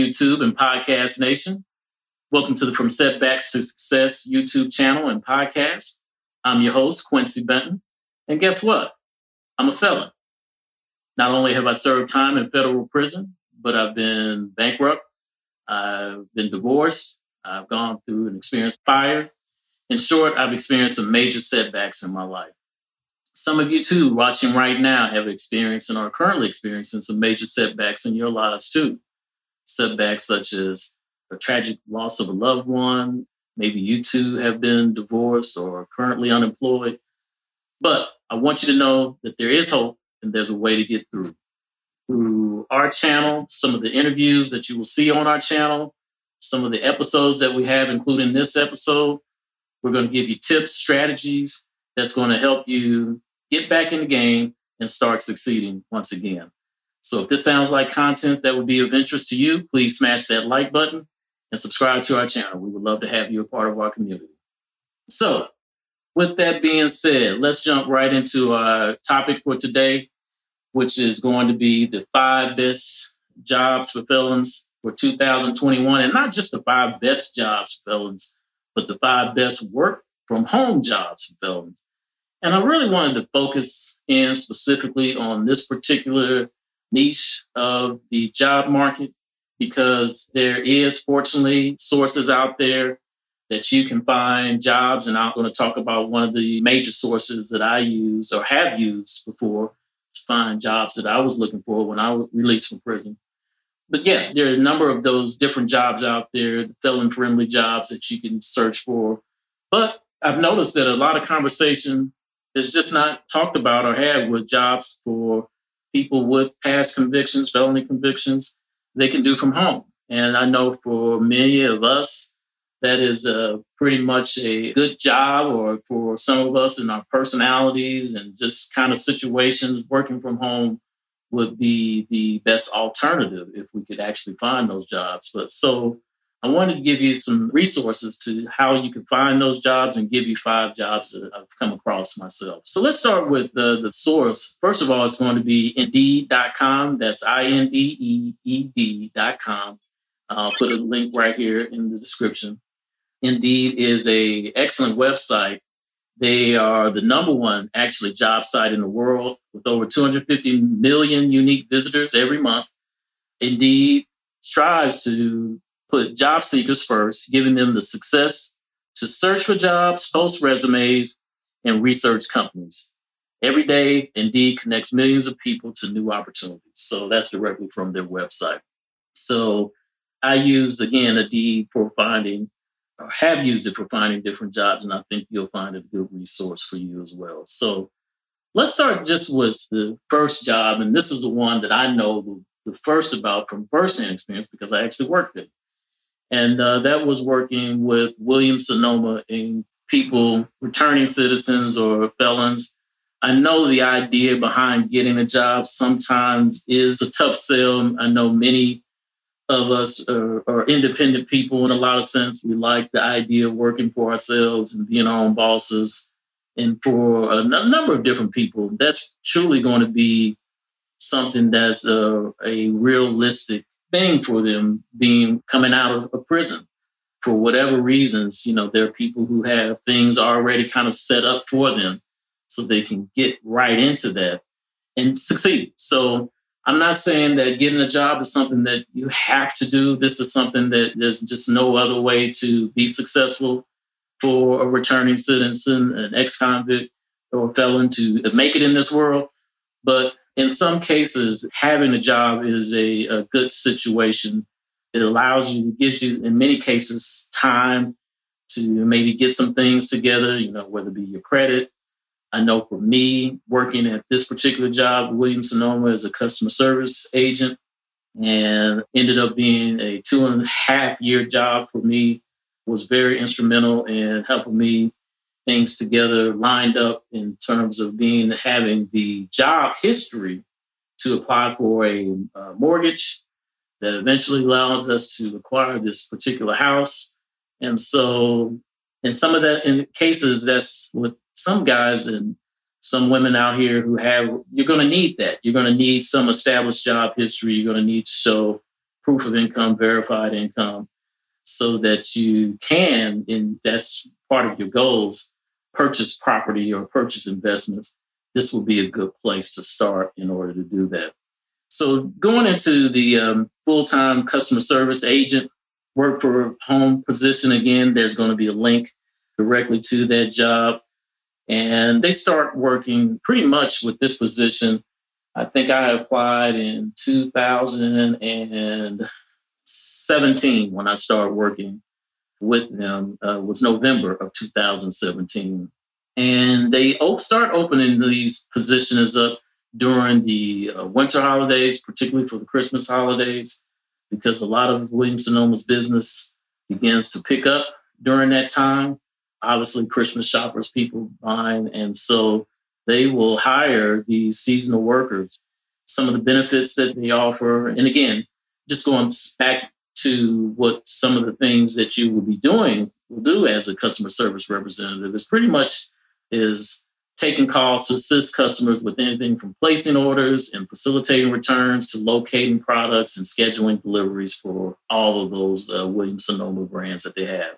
YouTube and Podcast Nation? Welcome to the From Setbacks to Success YouTube channel and podcast. I'm your host, Quincy Benton. And guess what? I'm a felon. Not only have I served time in federal prison, but I've been bankrupt, I've been divorced, I've gone through and experienced fire. In short, I've experienced some major setbacks in my life. Some of you, too, watching right now, have experienced and are currently experiencing some major setbacks in your lives, too. Setbacks such as a tragic loss of a loved one. Maybe you too have been divorced or currently unemployed. But I want you to know that there is hope and there's a way to get through. Through our channel, some of the interviews that you will see on our channel, some of the episodes that we have, including this episode, we're going to give you tips, strategies that's going to help you get back in the game and start succeeding once again. So if this sounds like content that would be of interest to you, please smash that like button and subscribe to our channel. We would love to have you a part of our community. So, with that being said, let's jump right into our topic for today, which is going to be the five best jobs for felons for 2021. And not just the five best jobs for felons, but the five best work from home jobs for felons. And I really wanted to focus in specifically on this particular niche of the job market because there is fortunately sources out there that you can find jobs. And I'm going to talk about one of the major sources that I use or have used before to find jobs that I was looking for when I was released from prison. But yeah, there are a number of those different jobs out there, felon friendly jobs that you can search for. But I've noticed that a lot of conversation is just not talked about or had with jobs for people with past convictions, felony convictions, they can do from home. And I know for many of us, that is uh, pretty much a good job, or for some of us in our personalities and just kind of situations, working from home would be the best alternative if we could actually find those jobs. But so I wanted to give you some resources to how you can find those jobs and give you five jobs that I've come across myself. So let's start with the, the source. First of all, it's going to be indeed.com. That's I N D E E D.com. I'll put a link right here in the description. Indeed is a excellent website. They are the number one actually job site in the world with over 250 million unique visitors every month. Indeed strives to put job seekers first, giving them the success to search for jobs, post resumes, and research companies. Every day, Indeed connects millions of people to new opportunities. So that's directly from their website. So I use, again, Indeed for finding, or have used it for finding different jobs, and I think you'll find it a good resource for you as well. So let's start just with the first job. And this is the one that I know the first about from firsthand experience because I actually worked it. And uh, that was working with Williams Sonoma and people, returning citizens or felons. I know the idea behind getting a job sometimes is a tough sell. I know many of us are, are, independent people in a lot of sense. We like the idea of working for ourselves and being our own bosses. And for a n- number of different people, that's truly going to be something that's a, a realistic thing for them being coming out of a prison. For whatever reasons you know there are people who have things already kind of set up for them so they can get right into that and succeed. So i'm not saying that getting a job is something that you have to do. This is something that there's just no other way to be successful for a returning citizen an ex-convict or a felon to make it in this world. But in some cases, having a job is a, a good situation. It allows you, gives you, in many cases, time to maybe get some things together, you know, whether it be your credit. I know for me, working at this particular job, Williams Sonoma as a customer service agent, and ended up being a two and a half year job for me, was very instrumental in helping me things together lined up in terms of being having the job history to apply for a, a mortgage that eventually allowed us to acquire this particular house. And so, in some of that, in cases, that's what some guys and some women out here who have, you're going to need that. You're going to need some established job history. You're going to need to show proof of income, verified income, so that you can, and that's part of your goals, purchase property or purchase investments. This will be a good place to start in order to do that. So, going into the um, full time customer service agent, work for home position again, there's going to be a link directly to that job. And they start working pretty much with this position. I think I applied in 2017 when I started working with them. Uh, was November of 2017, and they start opening these positions up during the uh, winter holidays, particularly for the Christmas holidays, because a lot of Williams Sonoma's business begins to pick up during that time obviously Christmas shoppers, people buying. And so they will hire these seasonal workers. Some of the benefits that they offer, and again, just going back to what some of the things that you will be doing will do as a customer service representative is pretty much is taking calls to assist customers with anything from placing orders and facilitating returns to locating products and scheduling deliveries for all of those uh, Williams Sonoma brands that they have.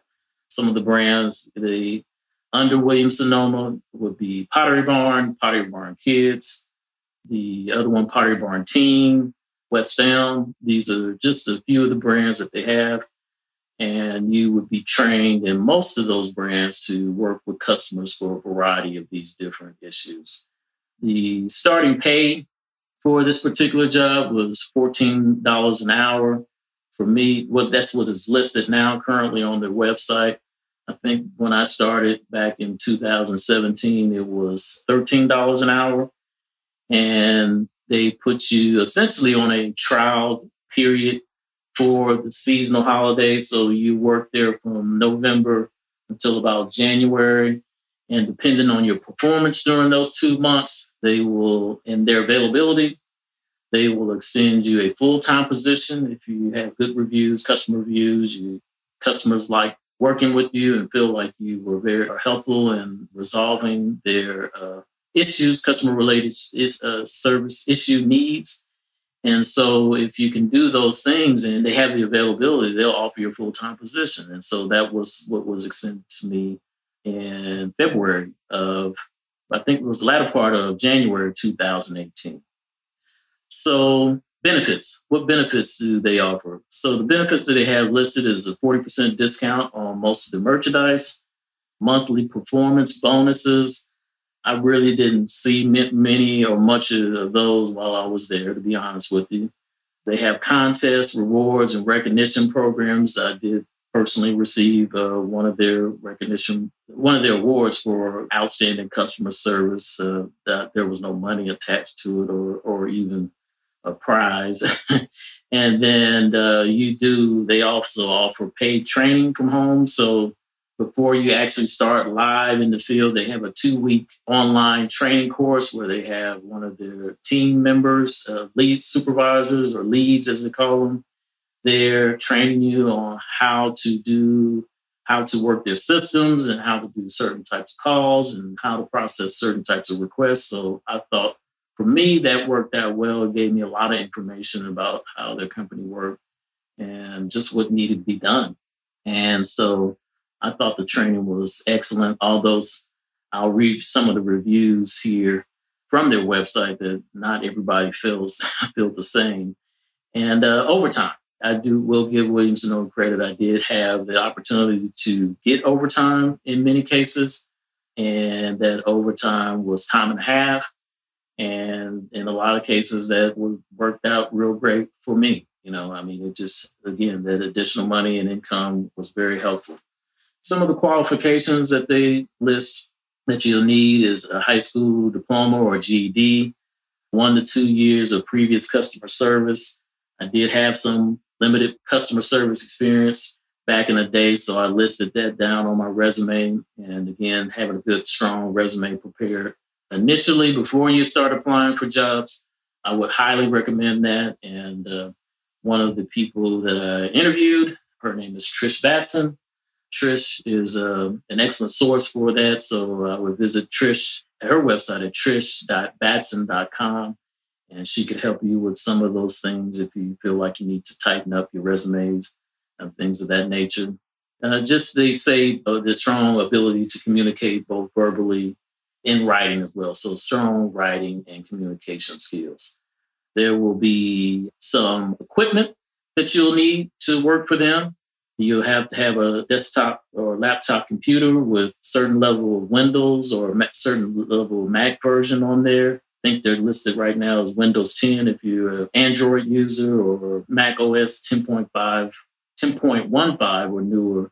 Some of the brands the under Williams Sonoma would be Pottery Barn, Pottery Barn Kids, the other one Pottery Barn Teen, West Elm. These are just a few of the brands that they have. And you would be trained in most of those brands to work with customers for a variety of these different issues. The starting pay for this particular job was $14 an hour. For me, well, that's what is listed now currently on their website. I think when I started back in 2017, it was $13 an hour. And they put you essentially on a trial period for the seasonal holidays. So you work there from November until about January. And depending on your performance during those two months, they will, in their availability, they will extend you a full time position if you have good reviews, customer reviews, you customers like working with you and feel like you were very helpful in resolving their uh, issues, customer related uh, service issue needs. And so, if you can do those things and they have the availability, they'll offer you a full time position. And so, that was what was extended to me in February of, I think it was the latter part of January 2018. So, benefits. What benefits do they offer? So the benefits that they have listed is a 40% discount on most of the merchandise, monthly performance bonuses. I really didn't see many or much of those while I was there, to be honest with you. They have contests, rewards, and recognition programs. I did personally receive uh, one of their recognition, one of their awards for outstanding customer service. Uh, that there was no money attached to it, or or even a prize. and then uh, you do, they also offer paid training from home. So before you actually start live in the field, they have a two week online training course where they have one of their team members, uh, lead supervisors or leads as they call them. They're training you on how to do how to work their systems and how to do certain types of calls and how to process certain types of requests. So I thought for me, that worked out well. It gave me a lot of information about how their company worked and just what needed to be done. And so I thought the training was excellent. Although I'll read some of the reviews here from their website that not everybody feels feel the same. And uh, overtime, I do will give Williams no credit. I did have the opportunity to get overtime in many cases, and that overtime was time and a half and in a lot of cases that worked out real great for me you know i mean it just again that additional money and income was very helpful some of the qualifications that they list that you'll need is a high school diploma or ged one to two years of previous customer service i did have some limited customer service experience back in the day so i listed that down on my resume and again having a good strong resume prepared initially before you start applying for jobs. I would highly recommend that. And uh, one of the people that I interviewed, her name is Trish Batson. Trish is uh, an excellent source for that. So I would visit Trish at her website at trish.batson.com and she could help you with some of those things if you feel like you need to tighten up your resumes and things of that nature. Uh, just they say uh, the strong ability to communicate both verbally and writing as well. So strong writing and communication skills. There will be some equipment that you'll need to work for them. You'll have to have a desktop or laptop computer with certain level of Windows or a certain level of Mac version on there. I think they're listed right now as Windows 10 if you're an Android user or Mac OS 10.5, 10.15 or newer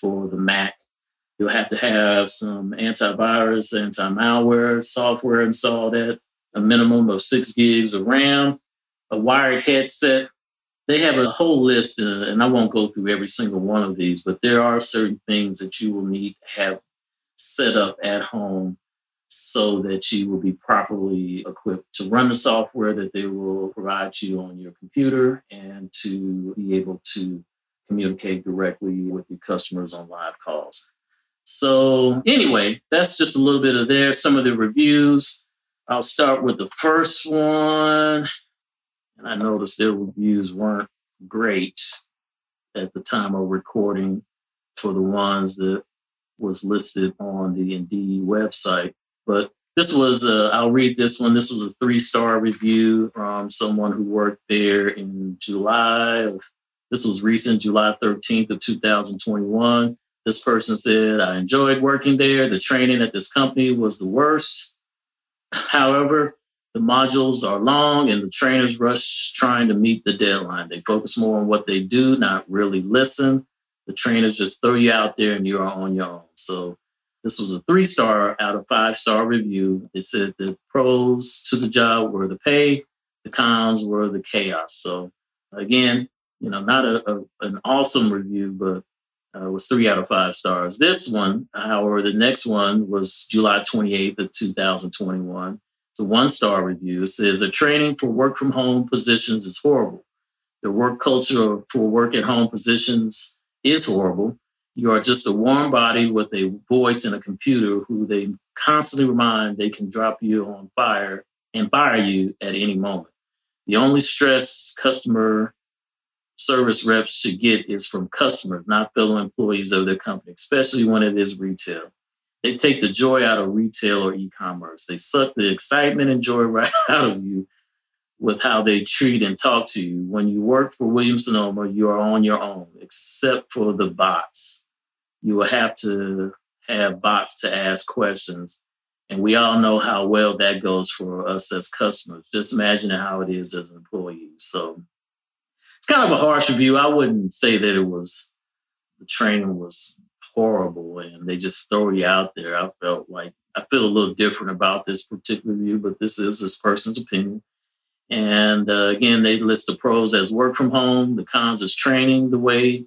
for the Mac. You'll have to have some antivirus, anti-malware software installed at a minimum of six gigs of RAM, a wired headset. They have a whole list, uh, and I won't go through every single one of these, but there are certain things that you will need to have set up at home so that you will be properly equipped to run the software that they will provide you on your computer and to be able to communicate directly with your customers on live calls. So, anyway, that's just a little bit of there. Some of the reviews. I'll start with the first one. And I noticed their reviews weren't great at the time of recording for the ones that was listed on the Indeed website. But this was, uh, I'll read this one. This was a three star review from someone who worked there in July of, this was recent, July 13th of 2021. This person said, I enjoyed working there. The training at this company was the worst. However, the modules are long and the trainers rush trying to meet the deadline. They focus more on what they do, not really listen. The trainers just throw you out there and you're on your own. So this was a three star out of five star review. They said the pros to the job were the pay, the cons were the chaos. So again, you know, not a, a an awesome review, but uh, was three out of five stars. This one, however, the next one was July 28th of 2021. A one star review. Says the training for work from home positions is horrible. The work culture for work at home positions is horrible. You are just a warm body with a voice and a computer who they constantly remind they can drop you on fire and fire you at any moment. The only stress customer service reps should get is from customers, not fellow employees of their company, especially when it is retail. They take the joy out of retail or e commerce. They suck the excitement and joy right out of you with how they treat and talk to you. When you work for Williams Sonoma, you are on your own, except for the bots. You will have to have bots to ask questions. And we all know how well that goes for us as customers. Just imagine how it is as employees. So it's kind of a harsh review. I wouldn't say that it was the training was horrible and they just throw you out there. I felt like I feel a little different about this particular view, but this is this person's opinion. And uh, again, they list the pros as work from home, the cons is training the way,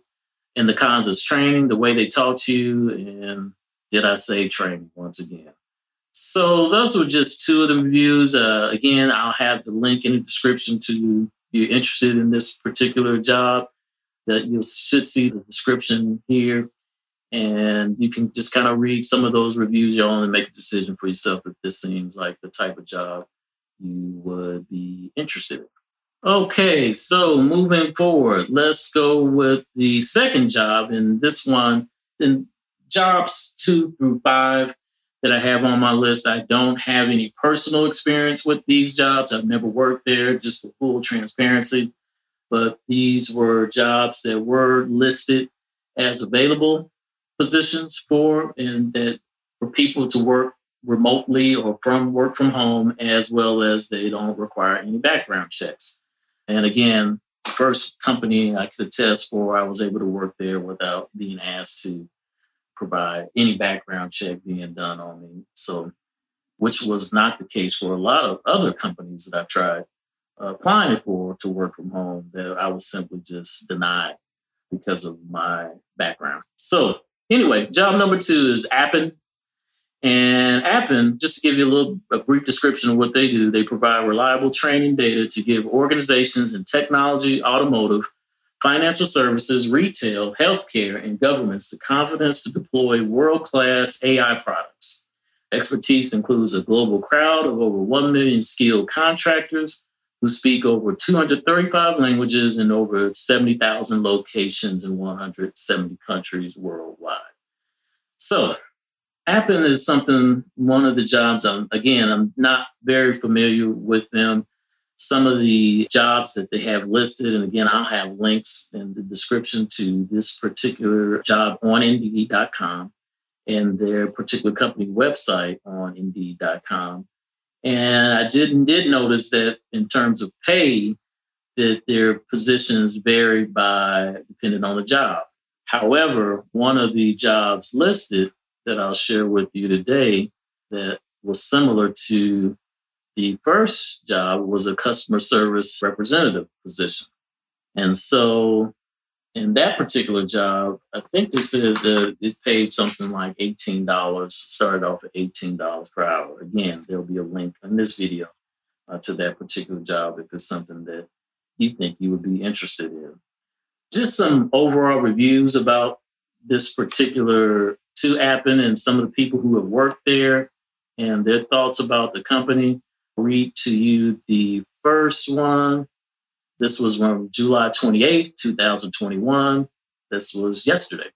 and the cons is training the way they talk to you. And did I say training once again? So those were just two of the reviews. Uh, again, I'll have the link in the description to you're interested in this particular job, that you should see the description here. And you can just kind of read some of those reviews you own and make a decision for yourself if this seems like the type of job you would be interested in. Okay, so moving forward, let's go with the second job. And this one, in jobs two through five, that I have on my list. I don't have any personal experience with these jobs. I've never worked there, just for full transparency. But these were jobs that were listed as available positions for, and that for people to work remotely or from work from home, as well as they don't require any background checks. And again, the first company I could attest for, I was able to work there without being asked to provide any background check being done on me. So, which was not the case for a lot of other companies that I've tried uh, applying for to work from home that I was simply just denied because of my background. So, anyway, job number two is Appen. And Appen, just to give you a little a brief description of what they do, they provide reliable training data to give organizations in technology, automotive, financial services, retail, healthcare, and governments the confidence to deploy world class AI products. Expertise includes a global crowd of over 1 million skilled contractors who speak over 235 languages in over 70,000 locations in 170 countries worldwide. So, Appen is something, one of the jobs, I'm, again, I'm not very familiar with them. Some of the jobs that they have listed, and again, I'll have links in the description to this particular job on Indeed.com and their particular company website on Indeed.com. And I did did notice that in terms of pay, that their positions vary by depending on the job. However, one of the jobs listed that I'll share with you today that was similar to the first job was a customer service representative position. And so in that particular job, I think they said it paid something like $18, started off at $18 per hour. Again, there'll be a link in this video uh, to that particular job if it's something that you think you would be interested in. Just some overall reviews about this particular to Appen and some of the people who have worked there and their thoughts about the company. Read to you the first one this was from July 28th, 2021. This was yesterday.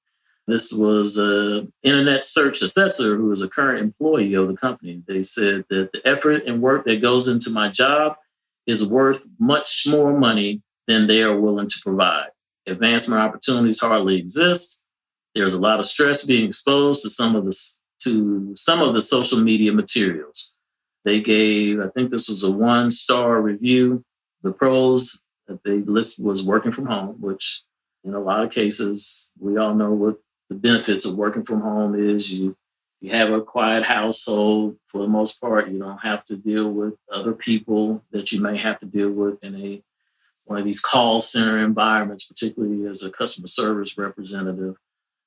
This was an internet search assessor who is a current employee of the company. They said that the effort and work that goes into my job is worth much more money than they are willing to provide. Advancement opportunities hardly exist. There's a lot of stress being exposed to some of the to some of the social media materials. They gave, I think this was a one star review. The pros that they list was working from home, which in a lot of cases, we all know what the benefits of working from home is. You you have a quiet household for the most part. You don't have to deal with other people that you may have to deal with in a one of these call center environments, particularly as a customer service representative.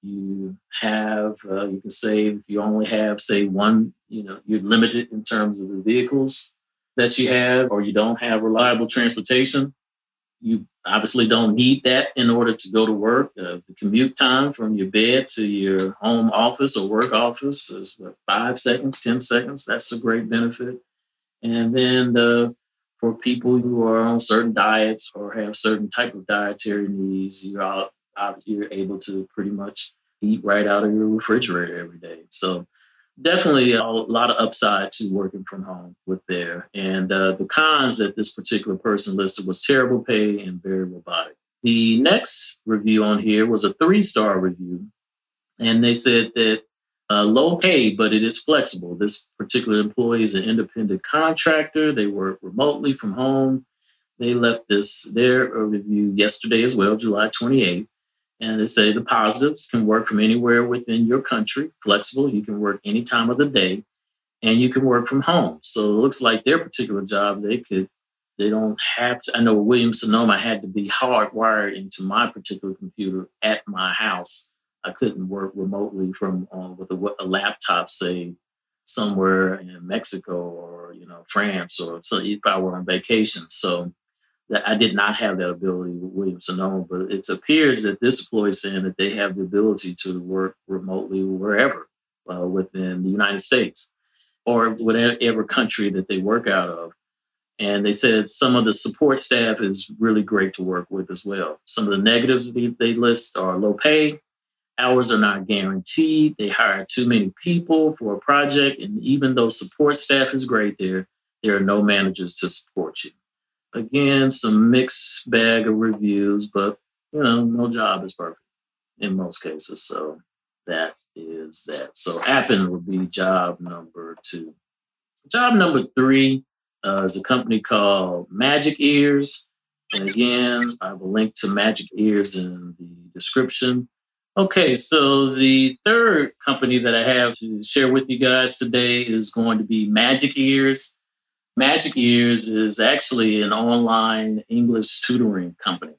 You have uh, you can save. You only have say one. You know you're limited in terms of the vehicles that you have, or you don't have reliable transportation you obviously don't need that in order to go to work. Uh, the commute time from your bed to your home office or work office is what, five seconds, 10 seconds. That's a great benefit. And then the, for people who are on certain diets or have certain type of dietary needs, you're, out, you're able to pretty much eat right out of your refrigerator every day. So definitely a lot of upside to working from home with there. And uh, the cons that this particular person listed was terrible pay and very robotic. The next review on here was a three star review. And they said that uh, low pay, but it is flexible. This particular employee is an independent contractor. They work remotely from home. They left this their uh, review yesterday as well, July 28th. And they say the positives can work from anywhere within your country, flexible. You can work any time of the day and you can work from home. So it looks like their particular job, they could, they don't have to. I know Williams Sonoma had to be hardwired into my particular computer at my house. I couldn't work remotely from uh, with a, a, laptop, say somewhere in Mexico or you know France or so if I were on vacation. So that I did not have that ability with Williams Sonoma, but it appears that this employee is saying that they have the ability to work remotely wherever uh, within the United States or whatever country that they work out of. And they said some of the support staff is really great to work with as well. Some of the negatives they list are low pay, hours are not guaranteed, they hire too many people for a project, and even though support staff is great there, there are no managers to support you again, some mixed bag of reviews, but you know, no job is perfect in most cases. So that is that. So Appen would be job number two. Job number three uh, is a company called Magic Ears. And again, I have a link to Magic Ears in the description. Okay, so the third company that I have to share with you guys today is going to be Magic Ears. Magic Ears is actually an online English tutoring company.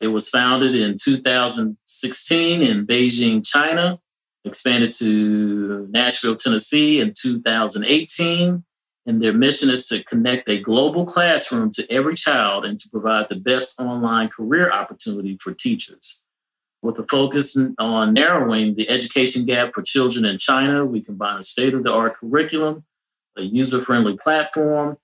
It was founded in 2016 in Beijing, China, expanded to Nashville, Tennessee in 2018. And their mission is to connect a global classroom to every child and to provide the best online career opportunity for teachers. With a focus on narrowing the education gap for children in China, we combine a state of the art curriculum a user friendly platform,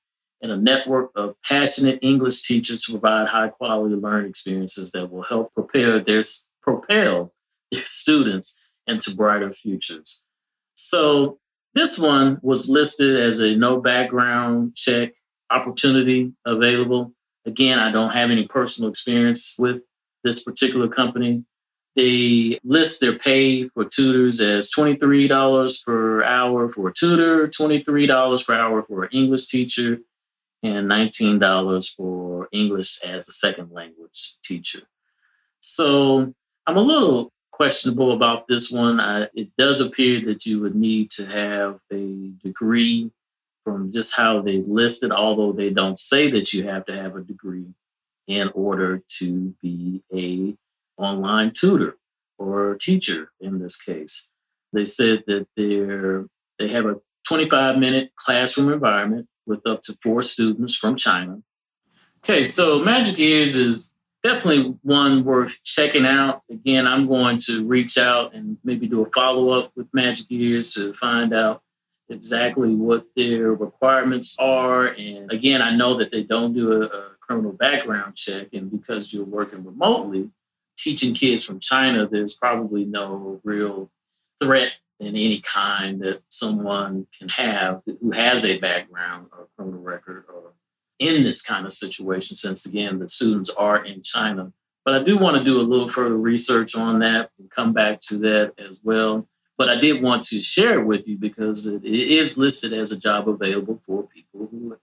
and a network of passionate English teachers to provide high quality learning experiences that will help prepare their propel their students into brighter futures. So this one was listed as a no background check opportunity available. Again, I don't have any personal experience with this particular company. They list their pay for tutors as $23 per hour for a tutor, $23 per hour for an English teacher, and $19 for English as a second language teacher. So I'm a little questionable about this one. I, it does appear that you would need to have a degree from just how they listed, although they don't say that you have to have a degree in order to be a online tutor or teacher in this case. They said that they're they have a 25 minute classroom environment with up to four students from China. Okay, so Magic Ears is definitely one worth checking out. Again, I'm going to reach out and maybe do a follow up with Magic Ears to find out exactly what their requirements are. And again, I know that they don't do a, a criminal background check. And because you're working remotely, teaching kids from China, there's probably no real threat in any kind that someone can have who has a background or criminal record or in this kind of situation, since again, the students are in China. But I do want to do a little further research on that and come back to that as well. But I did want to share it with you because it is listed as a job available for people who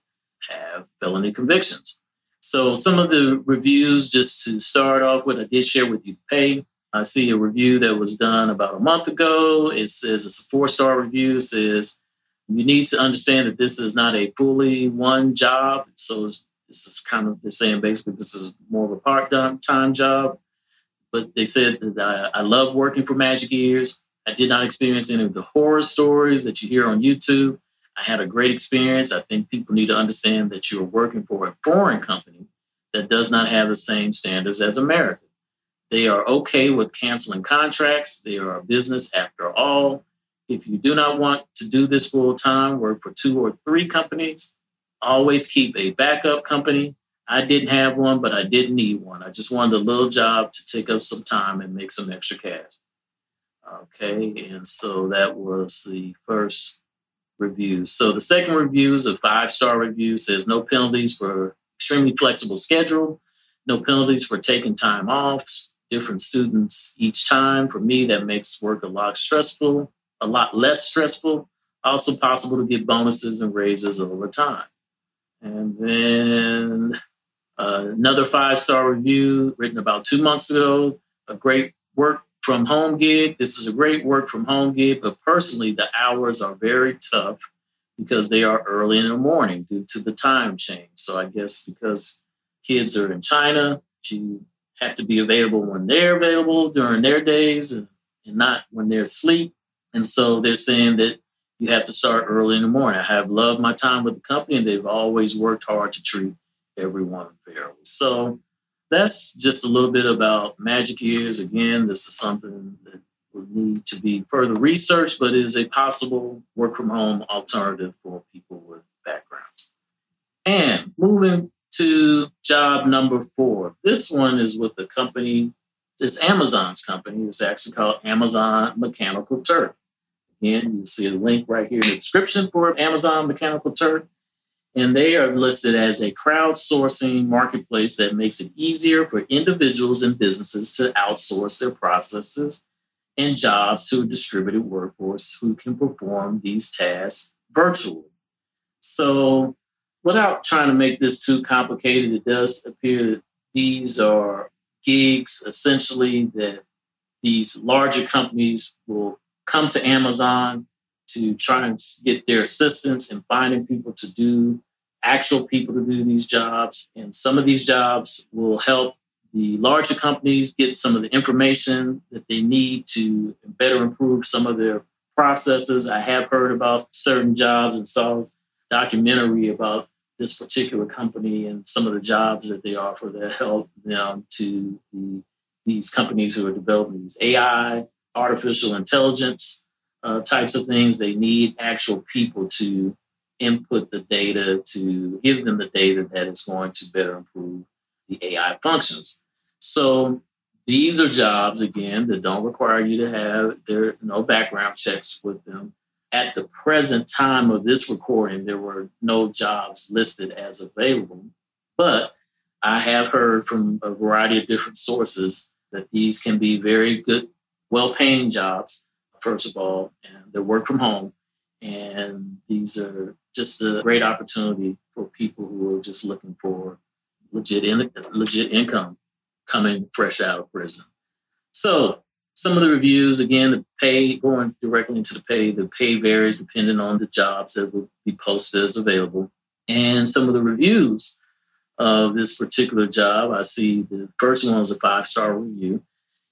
have felony convictions. So some of the reviews, just to start off with, I did share with you the pay. I see a review that was done about a month ago. It says it's a four-star review. It says you need to understand that this is not a fully one job. So this is kind of they're saying basically this is more of a part-time job. But they said that I, I love working for Magic Ears. I did not experience any of the horror stories that you hear on YouTube. I had a great experience. I think people need to understand that you're working for a foreign company that does not have the same standards as America. They are okay with canceling contracts. They are a business after all. If you do not want to do this full time, work for two or three companies, always keep a backup company. I didn't have one, but I did need one. I just wanted a little job to take up some time and make some extra cash. Okay, and so that was the first review. So the second review is a five star review, says no penalties for extremely flexible schedule, no penalties for taking time off, different students each time. For me, that makes work a lot stressful, a lot less stressful. Also possible to get bonuses and raises over time. And then uh, another five star review written about two months ago. A great work from home gig. This is a great work from home gig, but personally, the hours are very tough because they are early in the morning due to the time change. So I guess because kids are in China, you have to be available when they're available during their days and, and not when they're asleep. And so they're saying that you have to start early in the morning. I have loved my time with the company and they've always worked hard to treat everyone fairly. So that's just a little bit about magic ears. Again, this is something that would need to be further researched, but is a possible work from home alternative for people with backgrounds. And moving to job number four. This one is with the company, this Amazon's company. It's actually called Amazon Mechanical Turk. Again, you see a link right here in the description for Amazon Mechanical Turk. And they are listed as a crowdsourcing marketplace that makes it easier for individuals and businesses to outsource their processes and jobs to a distributed workforce who can perform these tasks virtually. So, without trying to make this too complicated, it does appear that these are gigs essentially that these larger companies will come to Amazon to try and get their assistance in finding people to do actual people to do these jobs. And some of these jobs will help the larger companies get some of the information that they need to better improve some of their processes. I have heard about certain jobs and saw documentary about this particular company and some of the jobs that they offer that help them to the, these companies who are developing these AI, artificial intelligence uh, types of things. They need actual people to input the data to give them the data that is going to better improve the AI functions. So these are jobs again that don't require you to have there no background checks with them. At the present time of this recording, there were no jobs listed as available, but I have heard from a variety of different sources that these can be very good, well-paying jobs. First of all, and they work from home, and these are just a great opportunity for people who are just looking for legit in, legit income coming fresh out of prison. So some of the reviews, again, the pay going directly into the pay, the pay varies depending on the jobs that will be posted as available. And some of the reviews of this particular job, I see the first one was a five star review.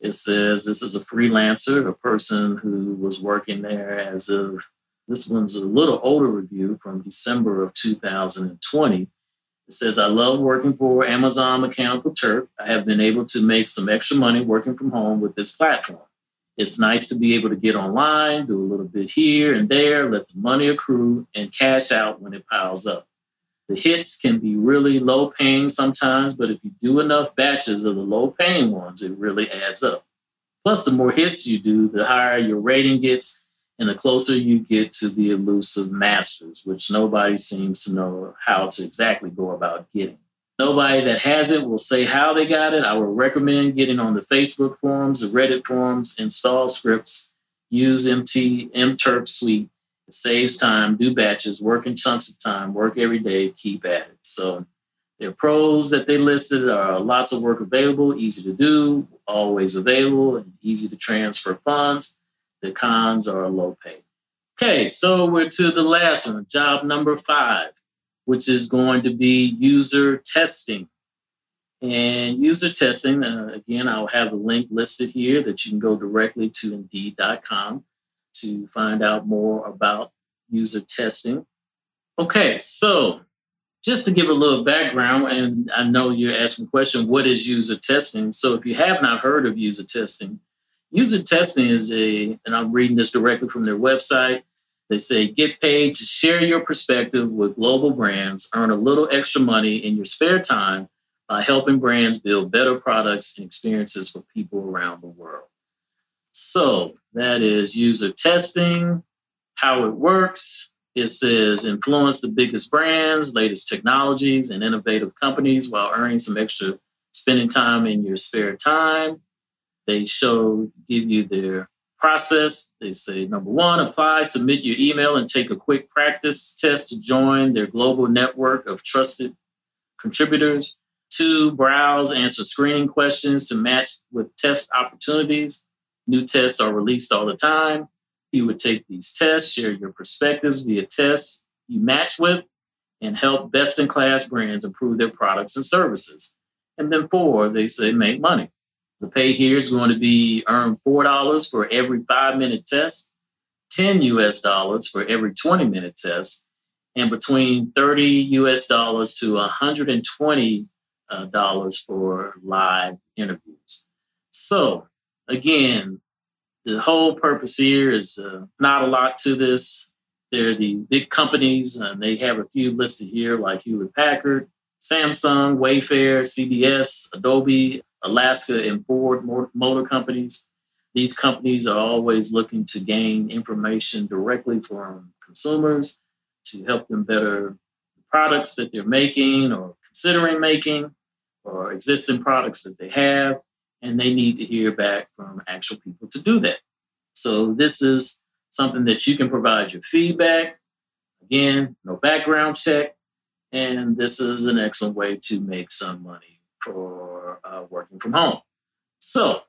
It says this is a freelancer, a person who was working there as of this one's a little older review from December of 2020. It says, I love working for Amazon Mechanical Turk. I have been able to make some extra money working from home with this platform. It's nice to be able to get online, do a little bit here and there, let the money accrue, and cash out when it piles up. The hits can be really low paying sometimes, but if you do enough batches of the low paying ones, it really adds up. Plus, the more hits you do, the higher your rating gets, and the closer you get to the elusive masters, which nobody seems to know how to exactly go about getting. Nobody that has it will say how they got it. I would recommend getting on the Facebook forums, the Reddit forums, install scripts, use MT MTurk suite. It saves time, do batches, work in chunks of time, work every day, keep at it. So their pros that they listed are lots of work available, easy to do, always available, and easy to transfer funds. The cons are low pay. Okay, so we're to the last one, job number five, which is going to be user testing. And user testing, uh, again, I'll have a link listed here that you can go directly to indeed.com to find out more about user testing. Okay, so just to give a little background, and I know you're asking the question, what is user testing? So if you have not heard of user testing, User testing is a, and I'm reading this directly from their website. They say get paid to share your perspective with global brands, earn a little extra money in your spare time by helping brands build better products and experiences for people around the world. So that is user testing, how it works. It says influence the biggest brands, latest technologies, and innovative companies while earning some extra spending time in your spare time. They show, give you their process. They say, number one, apply, submit your email, and take a quick practice test to join their global network of trusted contributors. Two, browse, answer screening questions to match with test opportunities. New tests are released all the time. You would take these tests, share your perspectives via tests you match with, and help best in class brands improve their products and services. And then four, they say make money. The pay here is going to be earn $4 for every five minute test, 10 US dollars for every 20 minute test, and between 30 US dollars to 120 uh, dollars for live interviews. So, again, the whole purpose here is uh, not a lot to this. They're the big companies, and they have a few listed here, like Hewlett Packard, Samsung, Wayfair, CBS, Adobe, Alaska and Ford motor companies. These companies are always looking to gain information directly from consumers to help them better the products that they're making or considering making or existing products that they have. And they need to hear back from actual people to do that. So this is something that you can provide your feedback. Again, no background check. And this is an excellent way to make some money for uh, working from home. So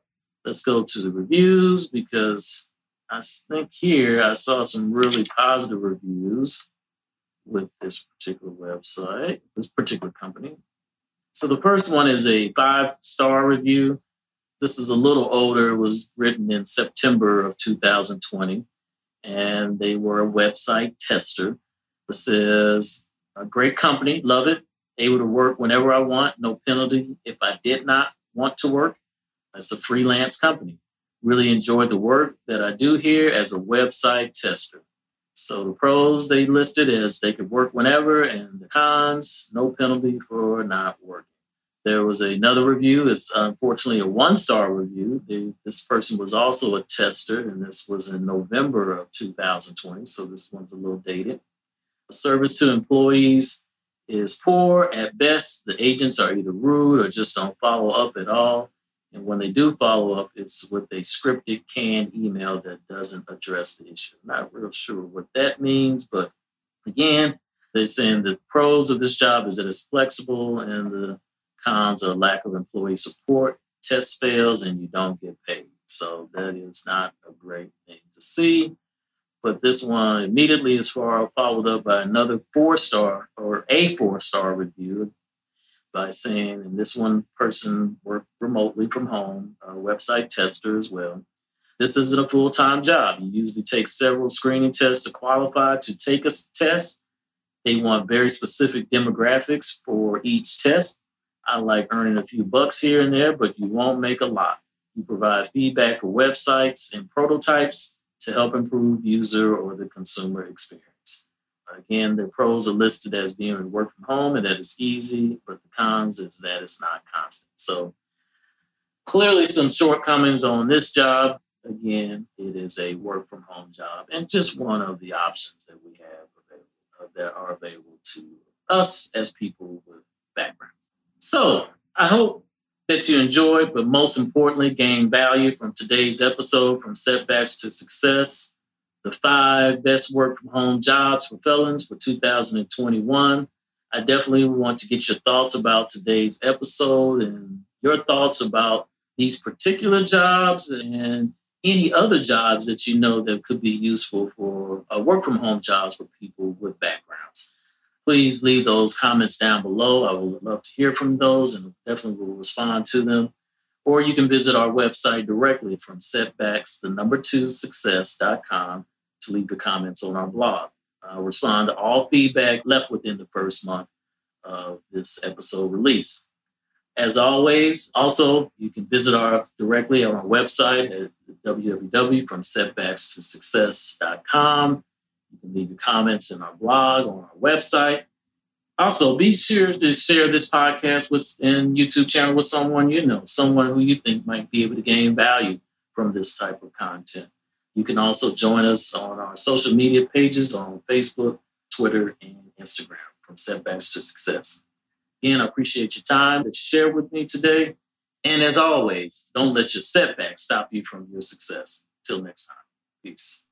let's go to the reviews because I think here I saw some really positive reviews with this particular website, this particular company. So the first one is a five star review. This is a little older, it was written in September of 2020, and they were a website tester. It says, a great company, love it able to work whenever I want, no penalty if I did not want to work. It's a freelance company. Really enjoy the work that I do here as a website tester. So the pros they listed is they could work whenever, and the cons, no penalty for not working. There was another review. It's unfortunately a one star review. They, this person was also a tester, and this was in November of 2020. So this one's a little dated. Service to employees is poor at best. The agents are either rude or just don't follow up at all. And when they do follow up, it's with a scripted canned email that doesn't address the issue. Not real sure what that means, but again, they're saying the pros of this job is that it's flexible and the cons are lack of employee support, test fails, and you don't get paid. So that is not a great thing to see. But this one immediately is followed up by another four star or a four star review by saying, and this one person worked remotely from home, a website tester as well. This isn't a full time job. You usually take several screening tests to qualify to take a test. They want very specific demographics for each test. I like earning a few bucks here and there, but you won't make a lot. You provide feedback for websites and prototypes to help improve user or the consumer experience. Again, the pros are listed as being work from home and that it's easy, but the cons is that it's not constant. So clearly some shortcomings on this job. Again, it is a work from home job and just one of the options that we have available, uh, that are available to us as people with backgrounds. So I hope that you enjoyed, but most importantly, gain value from today's episode from setbacks to success the five best work from home jobs for felons for 2021. I definitely want to get your thoughts about today's episode and your thoughts about these particular jobs and any other jobs that you know that could be useful for uh, work from home jobs for people with backgrounds. Please leave those comments down below. I would love to hear from those and definitely will respond to them. Or you can visit our website directly from setbacks, the number two success.com to leave your comments on our blog. I'll respond to all feedback left within the first month of this episode release. As always, also, you can visit our directly on our website at www.fromsetbackstosuccess.com. You can leave your comments in our blog on our website. Also, be sure to share this podcast with and YouTube channel with someone you know, someone who you think might be able to gain value from this type of content. You can also join us on our social media pages on Facebook, Twitter, and Instagram from setbacks to success. Again, I appreciate your time that you shared with me today. And as always, don't let your setbacks stop you from your success. Till next time, peace.